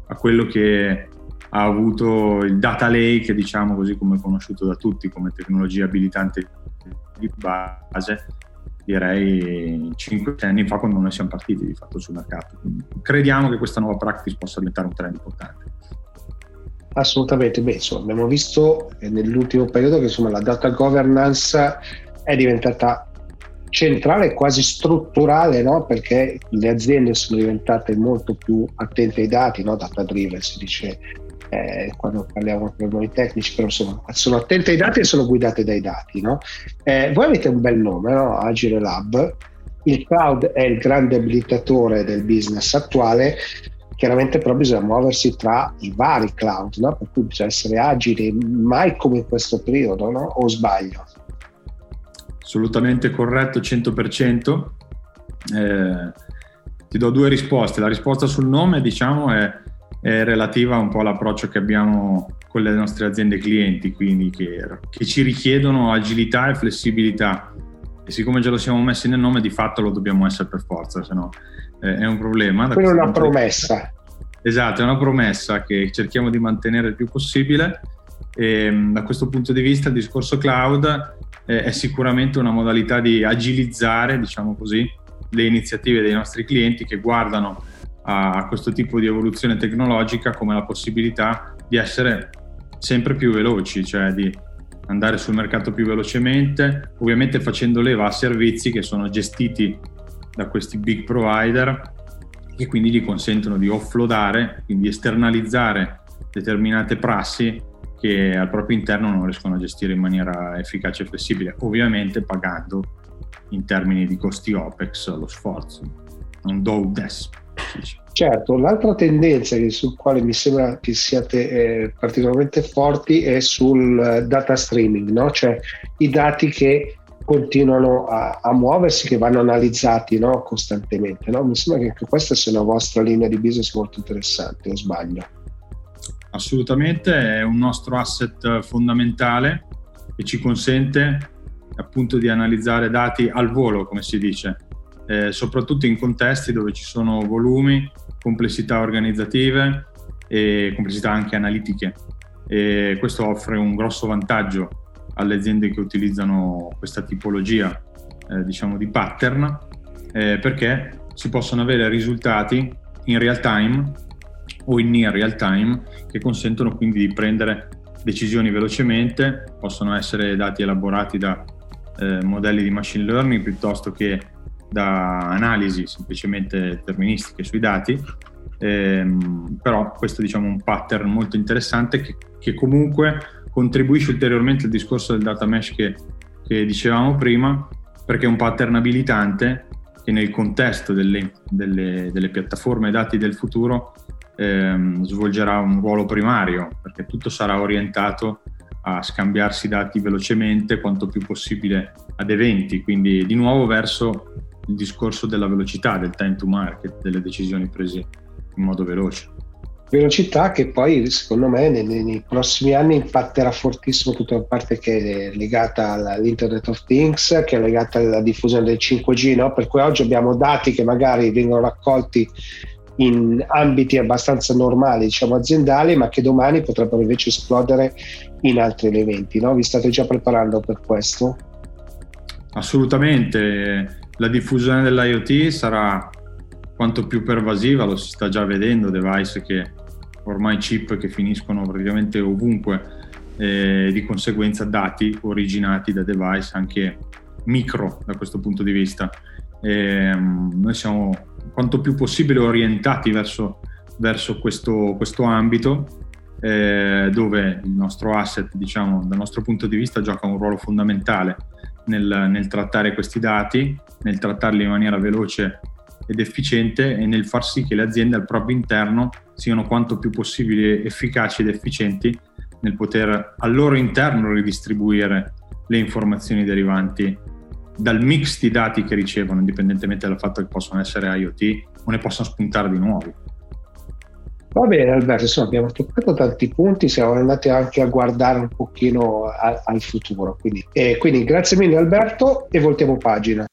a quello che ha avuto il data lake, diciamo così come conosciuto da tutti come tecnologia abilitante di base, direi 5 anni fa quando noi siamo partiti di fatto sul mercato. Quindi crediamo che questa nuova practice possa diventare un trend importante. Assolutamente, beh, insomma, abbiamo visto nell'ultimo periodo che insomma, la data governance è diventata centrale, quasi strutturale, no? perché le aziende sono diventate molto più attente ai dati, no? data driven si dice eh, quando parliamo con noi tecnici, però insomma, sono attente ai dati e sono guidate dai dati. No? Eh, voi avete un bel nome, Agile Lab, il cloud è il grande abilitatore del business attuale, chiaramente però bisogna muoversi tra i vari cloud, per cui bisogna essere agili, mai come in questo periodo, o sbaglio? Assolutamente corretto 100%. Eh, ti do due risposte. La risposta sul nome, diciamo, è, è, relativa un po' all'approccio che abbiamo con le nostre aziende clienti, quindi che, che ci richiedono agilità e flessibilità. E siccome già lo siamo messi nel nome, di fatto lo dobbiamo essere per forza, se no eh, è un problema. Quella è una promessa. Esatto, è una promessa che cerchiamo di mantenere il più possibile. E, da questo punto di vista il discorso cloud eh, è sicuramente una modalità di agilizzare, diciamo così, le iniziative dei nostri clienti che guardano a questo tipo di evoluzione tecnologica come la possibilità di essere sempre più veloci, cioè di andare sul mercato più velocemente, ovviamente facendo leva a servizi che sono gestiti da questi big provider che quindi gli consentono di offloadare, quindi esternalizzare determinate prassi che al proprio interno non riescono a gestire in maniera efficace e flessibile, ovviamente pagando in termini di costi OPEX lo sforzo, un do des. Certo, l'altra tendenza sul quale mi sembra che siate eh, particolarmente forti è sul data streaming, no? cioè i dati che continuano a, a muoversi, che vanno analizzati no? costantemente. No? Mi sembra che questa sia una vostra linea di business molto interessante, o sbaglio? Assolutamente è un nostro asset fondamentale che ci consente appunto di analizzare dati al volo, come si dice, eh, soprattutto in contesti dove ci sono volumi, complessità organizzative e complessità anche analitiche. E questo offre un grosso vantaggio alle aziende che utilizzano questa tipologia eh, diciamo di pattern eh, perché si possono avere risultati in real time o in near real time che consentono quindi di prendere decisioni velocemente, possono essere dati elaborati da eh, modelli di machine learning piuttosto che da analisi semplicemente deterministiche sui dati, ehm, però questo diciamo, è un pattern molto interessante che, che, comunque contribuisce ulteriormente al discorso del data mesh che, che dicevamo prima, perché è un pattern abilitante che nel contesto delle, delle, delle piattaforme dati del futuro ehm, svolgerà un ruolo primario, perché tutto sarà orientato a scambiarsi dati velocemente quanto più possibile ad eventi, quindi di nuovo verso il discorso della velocità, del time to market, delle decisioni prese in modo veloce. Velocità che poi secondo me nei, nei prossimi anni impatterà fortissimo tutta la parte che è legata all'Internet of Things, che è legata alla diffusione del 5G, no? per cui oggi abbiamo dati che magari vengono raccolti in ambiti abbastanza normali, diciamo aziendali, ma che domani potrebbero invece esplodere in altri elementi. No? Vi state già preparando per questo? Assolutamente, la diffusione dell'IoT sarà quanto più pervasiva, lo si sta già vedendo, device che ormai chip che finiscono praticamente ovunque, eh, di conseguenza dati originati da device anche micro da questo punto di vista. Eh, noi siamo quanto più possibile orientati verso, verso questo, questo ambito eh, dove il nostro asset, diciamo, dal nostro punto di vista, gioca un ruolo fondamentale nel, nel trattare questi dati, nel trattarli in maniera veloce ed efficiente e nel far sì che le aziende al proprio interno siano quanto più possibile efficaci ed efficienti nel poter al loro interno ridistribuire le informazioni derivanti dal mix di dati che ricevono, indipendentemente dal fatto che possono essere IoT o ne possano spuntare di nuovi. Va bene Alberto, insomma abbiamo toccato tanti punti, siamo andati anche a guardare un pochino a, al futuro. Quindi, eh, quindi grazie mille Alberto e voltiamo pagina.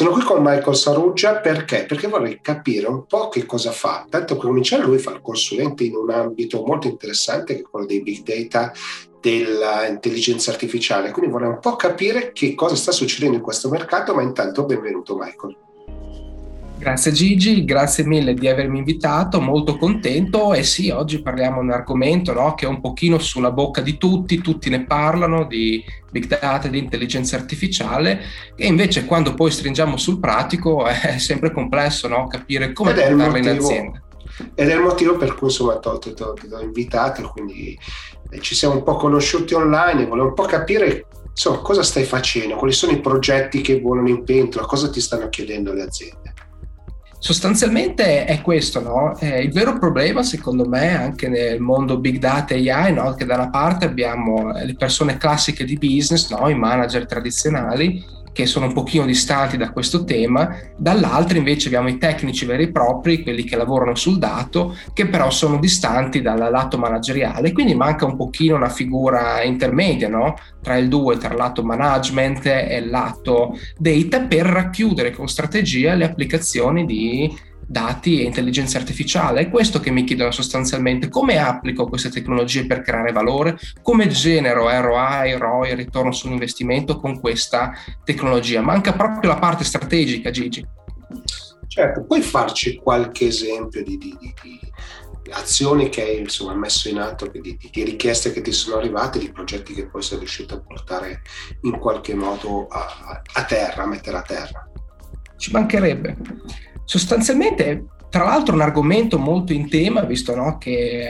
Sono qui con Michael Saruggia perché? Perché vorrei capire un po' che cosa fa. Tanto per cominciare lui fa il consulente in un ambito molto interessante che è quello dei big data dell'intelligenza artificiale. Quindi vorrei un po' capire che cosa sta succedendo in questo mercato, ma intanto benvenuto Michael. Grazie Gigi, grazie mille di avermi invitato, molto contento e sì, oggi parliamo di un argomento no, che è un pochino sulla bocca di tutti, tutti ne parlano di big data, di intelligenza artificiale e invece quando poi stringiamo sul pratico è sempre complesso no, capire come portarla in azienda. Ed è il motivo per cui insomma ti ho invitato, quindi eh, ci siamo un po' conosciuti online e volevo un po' capire insomma, cosa stai facendo, quali sono i progetti che volano in pentola, cosa ti stanno chiedendo le aziende. Sostanzialmente è questo, no? eh, il vero problema secondo me anche nel mondo big data e AI, no? che da una parte abbiamo le persone classiche di business, no? i manager tradizionali, che sono un pochino distanti da questo tema, dall'altro invece abbiamo i tecnici veri e propri, quelli che lavorano sul dato, che però sono distanti dal lato manageriale, quindi manca un pochino una figura intermedia no? tra il due, tra il lato management e il lato data, per racchiudere con strategia le applicazioni di dati e intelligenza artificiale. È questo che mi chiedono sostanzialmente come applico queste tecnologie per creare valore, come genero ROI, ROI, ritorno sull'investimento con questa tecnologia. Manca proprio la parte strategica, Gigi. Certo, puoi farci qualche esempio di, di, di, di azioni che hai insomma, messo in atto, di, richieste che ti sono arrivate, di progetti che poi sei riuscito a portare in qualche modo a, a terra, a mettere a terra? Ci mancherebbe. Sostanzialmente, tra l'altro, un argomento molto in tema, visto no, che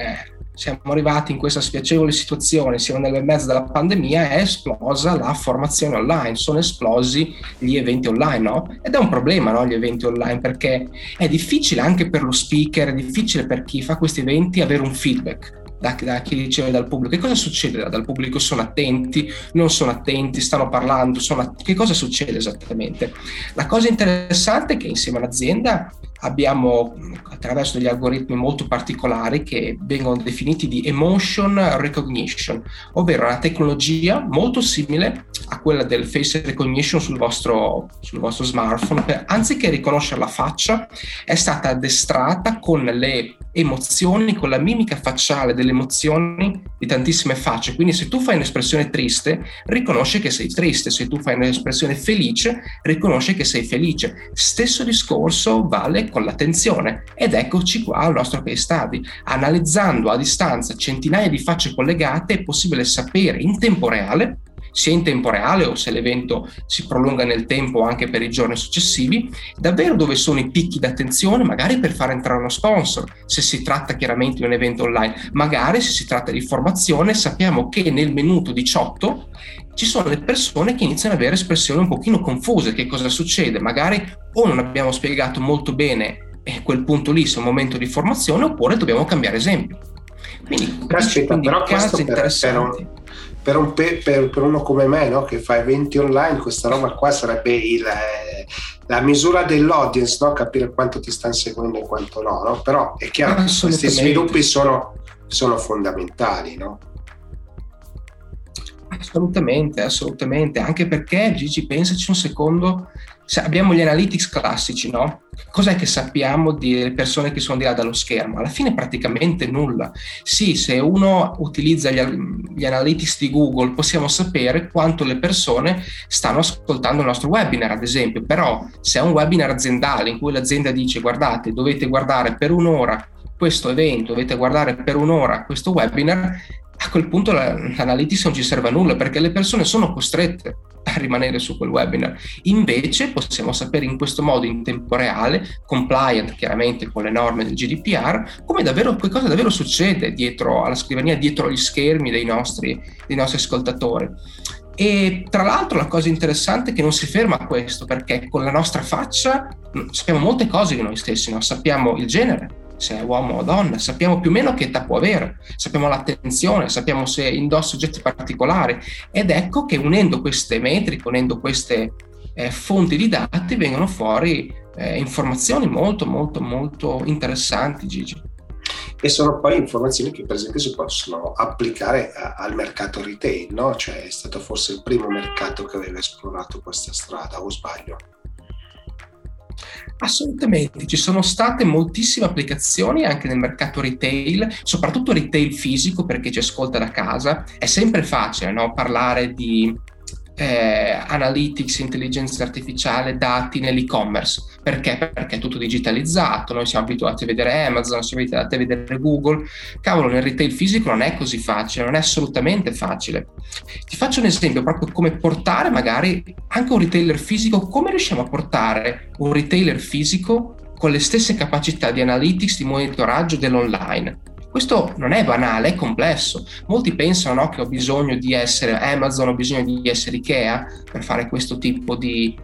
siamo arrivati in questa spiacevole situazione, siamo nel mezzo della pandemia, è esplosa la formazione online, sono esplosi gli eventi online, no? Ed è un problema, no, gli eventi online, perché è difficile anche per lo speaker, è difficile per chi fa questi eventi avere un feedback da, da, chi riceve dal pubblico. Che cosa succede dal pubblico? Sono attenti, non sono attenti, stanno parlando, sono che cosa succede esattamente? La cosa interessante è che insieme all'azienda abbiamo attraverso degli algoritmi molto particolari che vengono definiti di emotion recognition, ovvero una tecnologia molto simile a quella del face recognition sul vostro, sul vostro smartphone. Per, anziché riconoscere la faccia, è stata addestrata con le emozioni, con la mimica facciale delle emozioni di tantissime facce. Quindi se tu fai un'espressione triste, riconosce che sei triste, se tu fai un'espressione felice, riconosce che sei felice. Stesso discorso vale con l'attenzione. Ed eccoci qua al nostro case study. Analizzando a distanza centinaia di facce collegate è possibile sapere in tempo reale sia in tempo reale o se l'evento si prolunga nel tempo anche per i giorni successivi, davvero dove sono i picchi d'attenzione, magari per far entrare uno sponsor, se si tratta chiaramente di un evento online, magari se si tratta di formazione, sappiamo che nel minuto 18 ci sono le persone che iniziano ad avere espressioni un pochino confuse, che cosa succede? Magari o non abbiamo spiegato molto bene eh, quel punto lì, se è un momento di formazione, oppure dobbiamo cambiare esempio. Quindi, Caspita, quindi però casi per. Per per, un, per, per, uno come me no? che fa eventi online, questa roba qua sarebbe il, eh, la misura dell'audience, no? capire quanto ti stanno seguendo e quanto no, no? Però è chiaro che questi sviluppi sono, sono fondamentali. No? Assolutamente, assolutamente, anche perché Gigi, pensaci un secondo, abbiamo gli analytics classici, no? Cos'è che sappiamo delle persone che sono di là dallo schermo? Alla fine praticamente nulla. Sì, se uno utilizza gli, gli analytics di Google possiamo sapere quanto le persone stanno ascoltando il nostro webinar, ad esempio, però se è un webinar aziendale in cui l'azienda dice guardate, dovete guardare per un'ora questo evento, dovete guardare per un'ora questo webinar, a quel punto l'analytics non ci serve a nulla perché le persone sono costrette a rimanere su quel webinar. Invece possiamo sapere in questo modo in tempo reale, compliant chiaramente con le norme del GDPR, come davvero, che cosa davvero succede dietro alla scrivania, dietro agli schermi dei nostri, dei nostri ascoltatori. E tra l'altro la cosa interessante è che non si ferma a questo, perché con la nostra faccia sappiamo molte cose di noi stessi, no? sappiamo il genere, se è uomo o donna, sappiamo più o meno che età può avere, sappiamo l'attenzione, sappiamo se indossa oggetti particolari ed ecco che unendo queste metriche, unendo queste eh, fonti di dati vengono fuori eh, informazioni molto molto molto interessanti Gigi. E sono poi informazioni che per esempio si possono applicare a, al mercato retail, no? Cioè è stato forse il primo mercato che aveva esplorato questa strada, o sbaglio? Assolutamente, ci sono state moltissime applicazioni anche nel mercato retail, soprattutto retail fisico perché ci ascolta da casa. È sempre facile no? parlare di eh, analytics, intelligenza artificiale, dati nell'e-commerce. Perché? Perché è tutto digitalizzato, noi siamo abituati a vedere Amazon, siamo abituati a vedere Google. Cavolo, nel retail fisico non è così facile, non è assolutamente facile. Ti faccio un esempio proprio come portare magari anche un retailer fisico, come riusciamo a portare un retailer fisico con le stesse capacità di analytics, di monitoraggio dell'online. Questo non è banale, è complesso. Molti pensano no, che ho bisogno di essere Amazon, ho bisogno di essere Ikea per fare questo tipo di,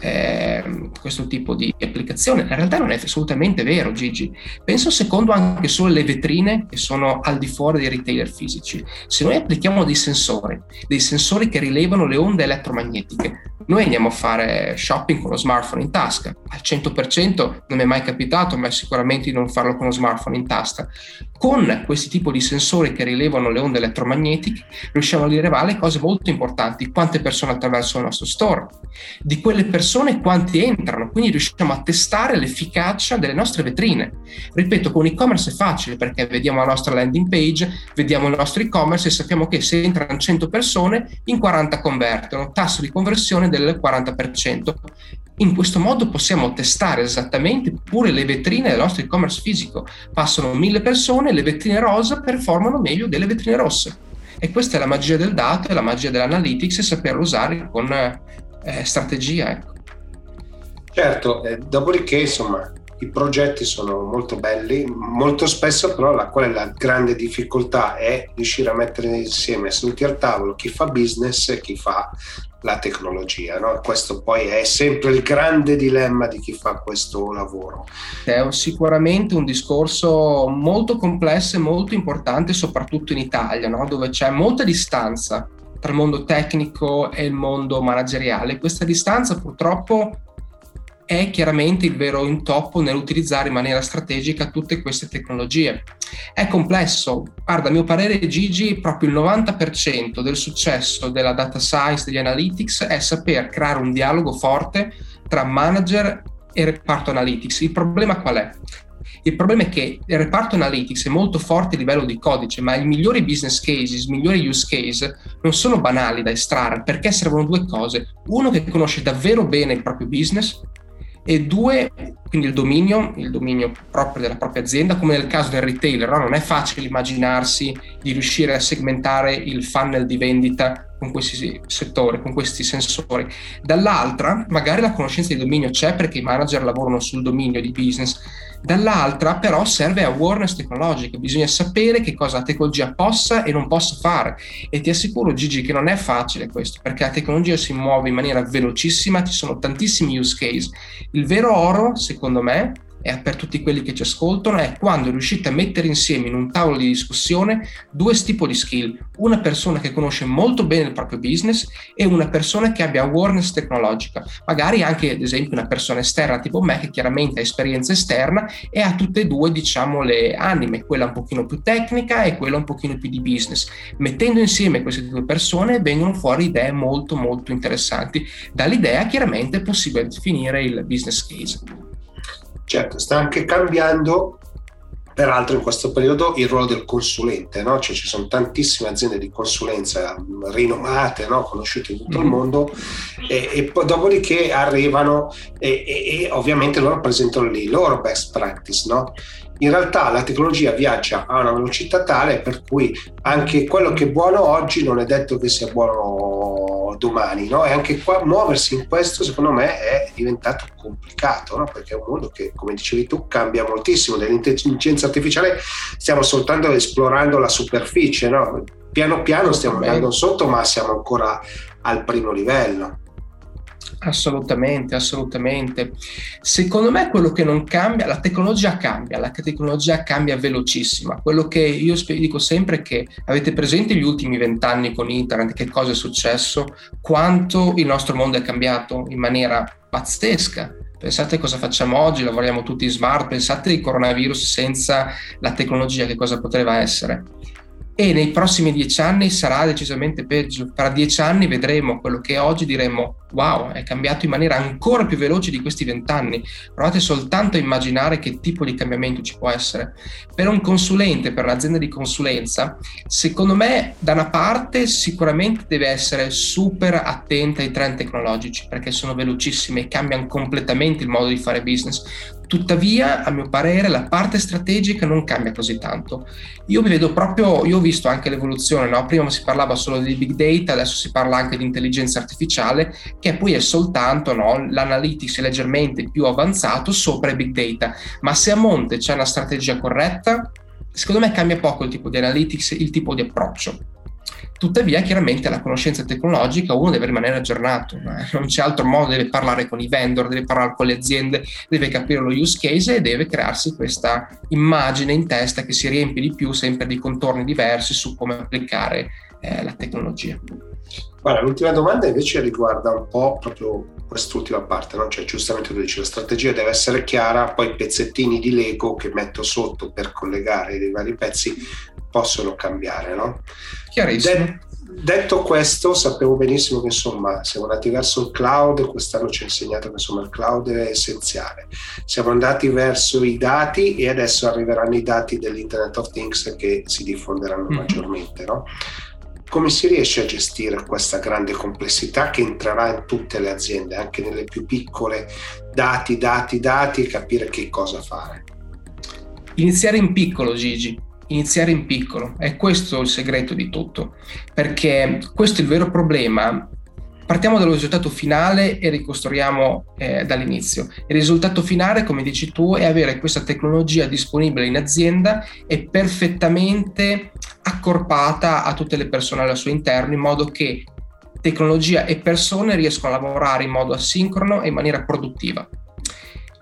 eh, questo tipo di applicazione. In realtà non è assolutamente vero, Gigi. Penso secondo anche solo le vetrine che sono al di fuori dei retailer fisici. Se noi applichiamo dei sensori, dei sensori che rilevano le onde elettromagnetiche, noi andiamo a fare shopping con lo smartphone in tasca. Al 100% non mi è mai capitato, ma sicuramente di non farlo con lo smartphone in tasca. Con questi tipi di sensori che rilevano le onde elettromagnetiche, riusciamo a rilevare cose molto importanti. Quante persone attraversano il nostro store, di quelle persone quanti entrano, quindi riusciamo a testare l'efficacia delle nostre vetrine. Ripeto, con e-commerce è facile perché vediamo la nostra landing page, vediamo il nostro e-commerce e sappiamo che se entrano 100 persone, in 40 convertono, tasso di conversione del del 40%. In questo modo possiamo testare esattamente pure le vetrine del nostro e-commerce fisico. Passano mille persone, le vetrine rosa performano meglio delle vetrine rosse. E questa è la magia del dato e la magia dell'analytics e saperlo usare con eh, strategia. Ecco. Certo, eh, dopodiché insomma i progetti sono molto belli, molto spesso però la, qual è la grande difficoltà è riuscire a mettere insieme seduti al tavolo chi fa business e chi fa la tecnologia. No? Questo poi è sempre il grande dilemma di chi fa questo lavoro. È sicuramente un discorso molto complesso e molto importante, soprattutto in Italia, no? dove c'è molta distanza tra il mondo tecnico e il mondo manageriale. Questa distanza purtroppo è chiaramente il vero intoppo nell'utilizzare in maniera strategica tutte queste tecnologie. È complesso, guarda, a mio parere Gigi, proprio il 90% del successo della data science, degli analytics è saper creare un dialogo forte tra manager e reparto analytics. Il problema qual è? Il problema è che il reparto analytics è molto forte a livello di codice, ma i migliori business cases, i migliori use case non sono banali da estrarre perché servono due cose. Uno che conosce davvero bene il proprio business e due, quindi il dominio, il dominio proprio della propria azienda, come nel caso del retailer, no? non è facile immaginarsi di riuscire a segmentare il funnel di vendita con questi settori, con questi sensori. Dall'altra, magari la conoscenza di dominio c'è perché i manager lavorano sul dominio di business, dall'altra però serve awareness tecnologica, bisogna sapere che cosa la tecnologia possa e non possa fare e ti assicuro Gigi che non è facile questo perché la tecnologia si muove in maniera velocissima, ci sono tantissimi use case. Il vero oro, secondo me, e per tutti quelli che ci ascoltano è quando riuscite a mettere insieme in un tavolo di discussione due tipi di skill, una persona che conosce molto bene il proprio business e una persona che abbia awareness tecnologica, magari anche ad esempio una persona esterna tipo me che chiaramente ha esperienza esterna e ha tutte e due diciamo le anime, quella un pochino più tecnica e quella un pochino più di business. Mettendo insieme queste due persone vengono fuori idee molto molto interessanti. Dall'idea chiaramente è possibile definire il business case. Certo, sta anche cambiando peraltro in questo periodo il ruolo del consulente, no? cioè ci sono tantissime aziende di consulenza rinomate, no? conosciute in tutto il mondo e, e, poi dopodiché arrivano e, e, e, ovviamente loro presentano lì i loro best practice, no? in realtà la tecnologia viaggia a una velocità tale per cui anche quello che è buono oggi non è detto che sia buono domani, no? E anche qua muoversi in questo secondo me è diventato complicato, no? Perché è un mondo che, come dicevi tu, cambia moltissimo. Dell'intelligenza artificiale stiamo soltanto esplorando la superficie, no? Piano piano stiamo andando sotto, ma siamo ancora al primo livello. Assolutamente, assolutamente. Secondo me quello che non cambia, la tecnologia cambia, la tecnologia cambia velocissima. Quello che io dico sempre è che avete presente gli ultimi vent'anni con internet, che cosa è successo, quanto il nostro mondo è cambiato in maniera pazzesca. Pensate cosa facciamo oggi, lavoriamo tutti smart, pensate al coronavirus senza la tecnologia, che cosa poteva essere e nei prossimi dieci anni sarà decisamente peggio. Tra dieci anni vedremo quello che oggi diremmo wow, è cambiato in maniera ancora più veloce di questi vent'anni. Provate soltanto a immaginare che tipo di cambiamento ci può essere. Per un consulente, per un'azienda di consulenza, secondo me da una parte sicuramente deve essere super attenta ai trend tecnologici perché sono velocissimi e cambiano completamente il modo di fare business. Tuttavia, a mio parere, la parte strategica non cambia così tanto. Io mi vedo proprio, io ho visto anche l'evoluzione, no? prima si parlava solo di big data, adesso si parla anche di intelligenza artificiale, che poi è soltanto no, l'analytics leggermente più avanzato sopra i big data. Ma se a monte c'è una strategia corretta, secondo me cambia poco il tipo di analytics, il tipo di approccio. Tuttavia, chiaramente la conoscenza tecnologica uno deve rimanere aggiornato, non c'è altro modo, deve parlare con i vendor, deve parlare con le aziende, deve capire lo use case e deve crearsi questa immagine in testa che si riempie di più sempre di contorni diversi su come applicare eh, la tecnologia. Guarda, l'ultima domanda invece riguarda un po' proprio quest'ultima parte, no? cioè giustamente tu dici la strategia deve essere chiara, poi i pezzettini di Lego che metto sotto per collegare i vari pezzi possono cambiare. No? Chiarissimo. detto questo, sapevo benissimo che insomma siamo andati verso il cloud, quest'anno ci ha insegnato che insomma il cloud è essenziale. Siamo andati verso i dati e adesso arriveranno i dati dell'Internet of Things che si diffonderanno mm. maggiormente. No? Come si riesce a gestire questa grande complessità che entrerà in tutte le aziende, anche nelle più piccole, dati, dati, dati e capire che cosa fare? Iniziare in piccolo, Gigi iniziare in piccolo, è questo il segreto di tutto, perché questo è il vero problema. Partiamo dallo risultato finale e ricostruiamo eh, dall'inizio. Il risultato finale, come dici tu, è avere questa tecnologia disponibile in azienda e perfettamente accorpata a tutte le persone al suo interno, in modo che tecnologia e persone riescono a lavorare in modo asincrono e in maniera produttiva.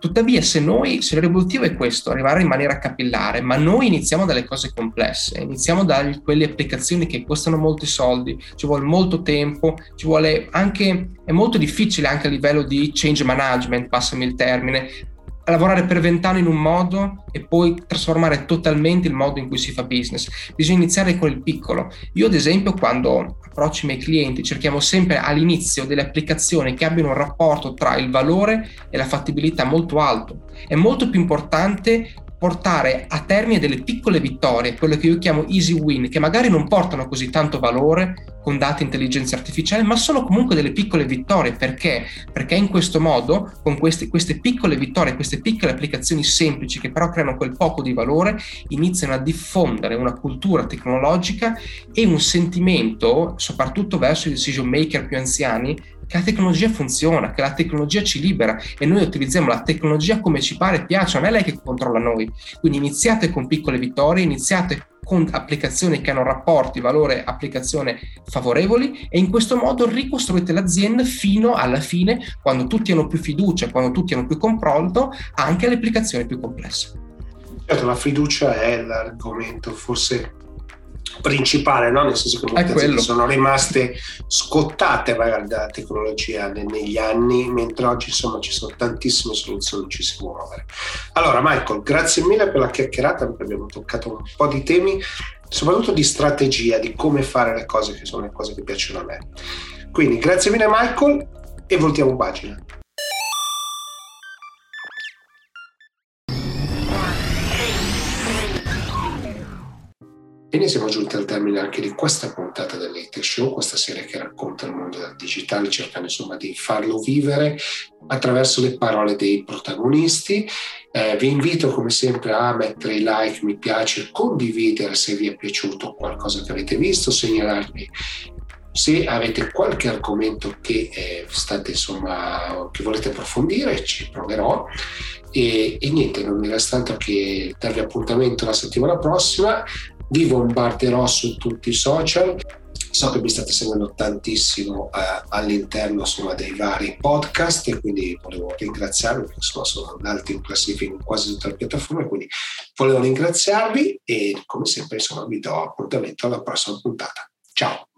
Tuttavia, se noi, se l'obiettivo è questo, arrivare in maniera capillare, ma noi iniziamo dalle cose complesse, iniziamo da quelle applicazioni che costano molti soldi, ci vuole molto tempo, ci vuole anche, è molto difficile anche a livello di change management, passami il termine, lavorare per vent'anni in un modo e poi trasformare totalmente il modo in cui si fa business. Bisogna iniziare con il piccolo. Io, ad esempio, quando approccio i miei clienti, cerchiamo sempre all'inizio delle applicazioni che abbiano un rapporto tra il valore e la fattibilità molto alto. È molto più importante portare a termine delle piccole vittorie, quelle che io chiamo easy win, che magari non portano così tanto valore con dati intelligenza artificiale, ma sono comunque delle piccole vittorie. Perché? Perché in questo modo, con queste, queste piccole vittorie, queste piccole applicazioni semplici che però creano quel poco di valore, iniziano a diffondere una cultura tecnologica e un sentimento, soprattutto verso i decision maker più anziani, che la tecnologia funziona, che la tecnologia ci libera e noi utilizziamo la tecnologia come ci pare e piace, non è lei che controlla noi. Quindi iniziate con piccole vittorie, iniziate con applicazioni che hanno rapporti valore-applicazione favorevoli e in questo modo ricostruite l'azienda fino alla fine, quando tutti hanno più fiducia, quando tutti hanno più confronto, anche alle applicazioni più complesse. Certo, la fiducia è l'argomento forse principale, no? nel senso che molte aziende sono rimaste scottate magari dalla tecnologia negli anni, mentre oggi insomma ci sono tantissime soluzioni, ci si può muovere. Allora Michael, grazie mille per la chiacchierata, perché abbiamo toccato un po' di temi, soprattutto di strategia, di come fare le cose, che sono le cose che piacciono a me. Quindi grazie mille Michael e voltiamo pagina. Bene, siamo giunti al termine anche di questa puntata dell'Ate Show, questa serie che racconta il mondo del digitale, cercando insomma di farlo vivere attraverso le parole dei protagonisti. Eh, vi invito come sempre a mettere like, mi piace, condividere se vi è piaciuto qualcosa che avete visto, segnalarmi se avete qualche argomento che eh, state insomma che volete approfondire ci proverò e, e niente non mi resta altro che darvi appuntamento la settimana prossima vi bombarderò su tutti i social. So che mi state seguendo tantissimo eh, all'interno insomma, dei vari podcast e quindi volevo ringraziarvi perché insomma, sono alti in classifica in quasi tutte le piattaforme, quindi volevo ringraziarvi e come sempre insomma, vi do appuntamento alla prossima puntata. Ciao!